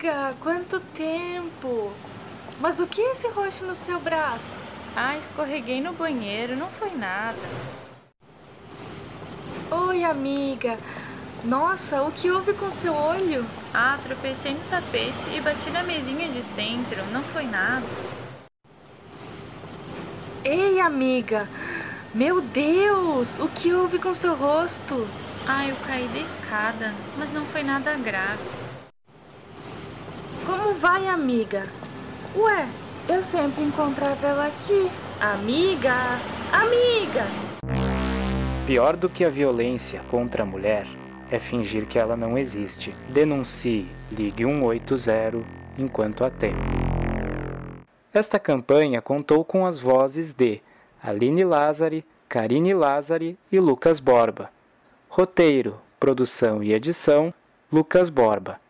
Amiga, quanto tempo! Mas o que é esse roxo no seu braço? Ah, escorreguei no banheiro, não foi nada. Oi, amiga. Nossa, o que houve com seu olho? Ah, tropecei no tapete e bati na mesinha de centro, não foi nada. Ei, amiga. Meu Deus, o que houve com seu rosto? Ah, eu caí da escada, mas não foi nada grave. Vai, amiga? Ué, eu sempre encontrava ela aqui. Amiga! Amiga! Pior do que a violência contra a mulher é fingir que ela não existe. Denuncie, ligue 180 enquanto há tempo. Esta campanha contou com as vozes de Aline Lázari, Karine Lázari e Lucas Borba. Roteiro, produção e edição: Lucas Borba.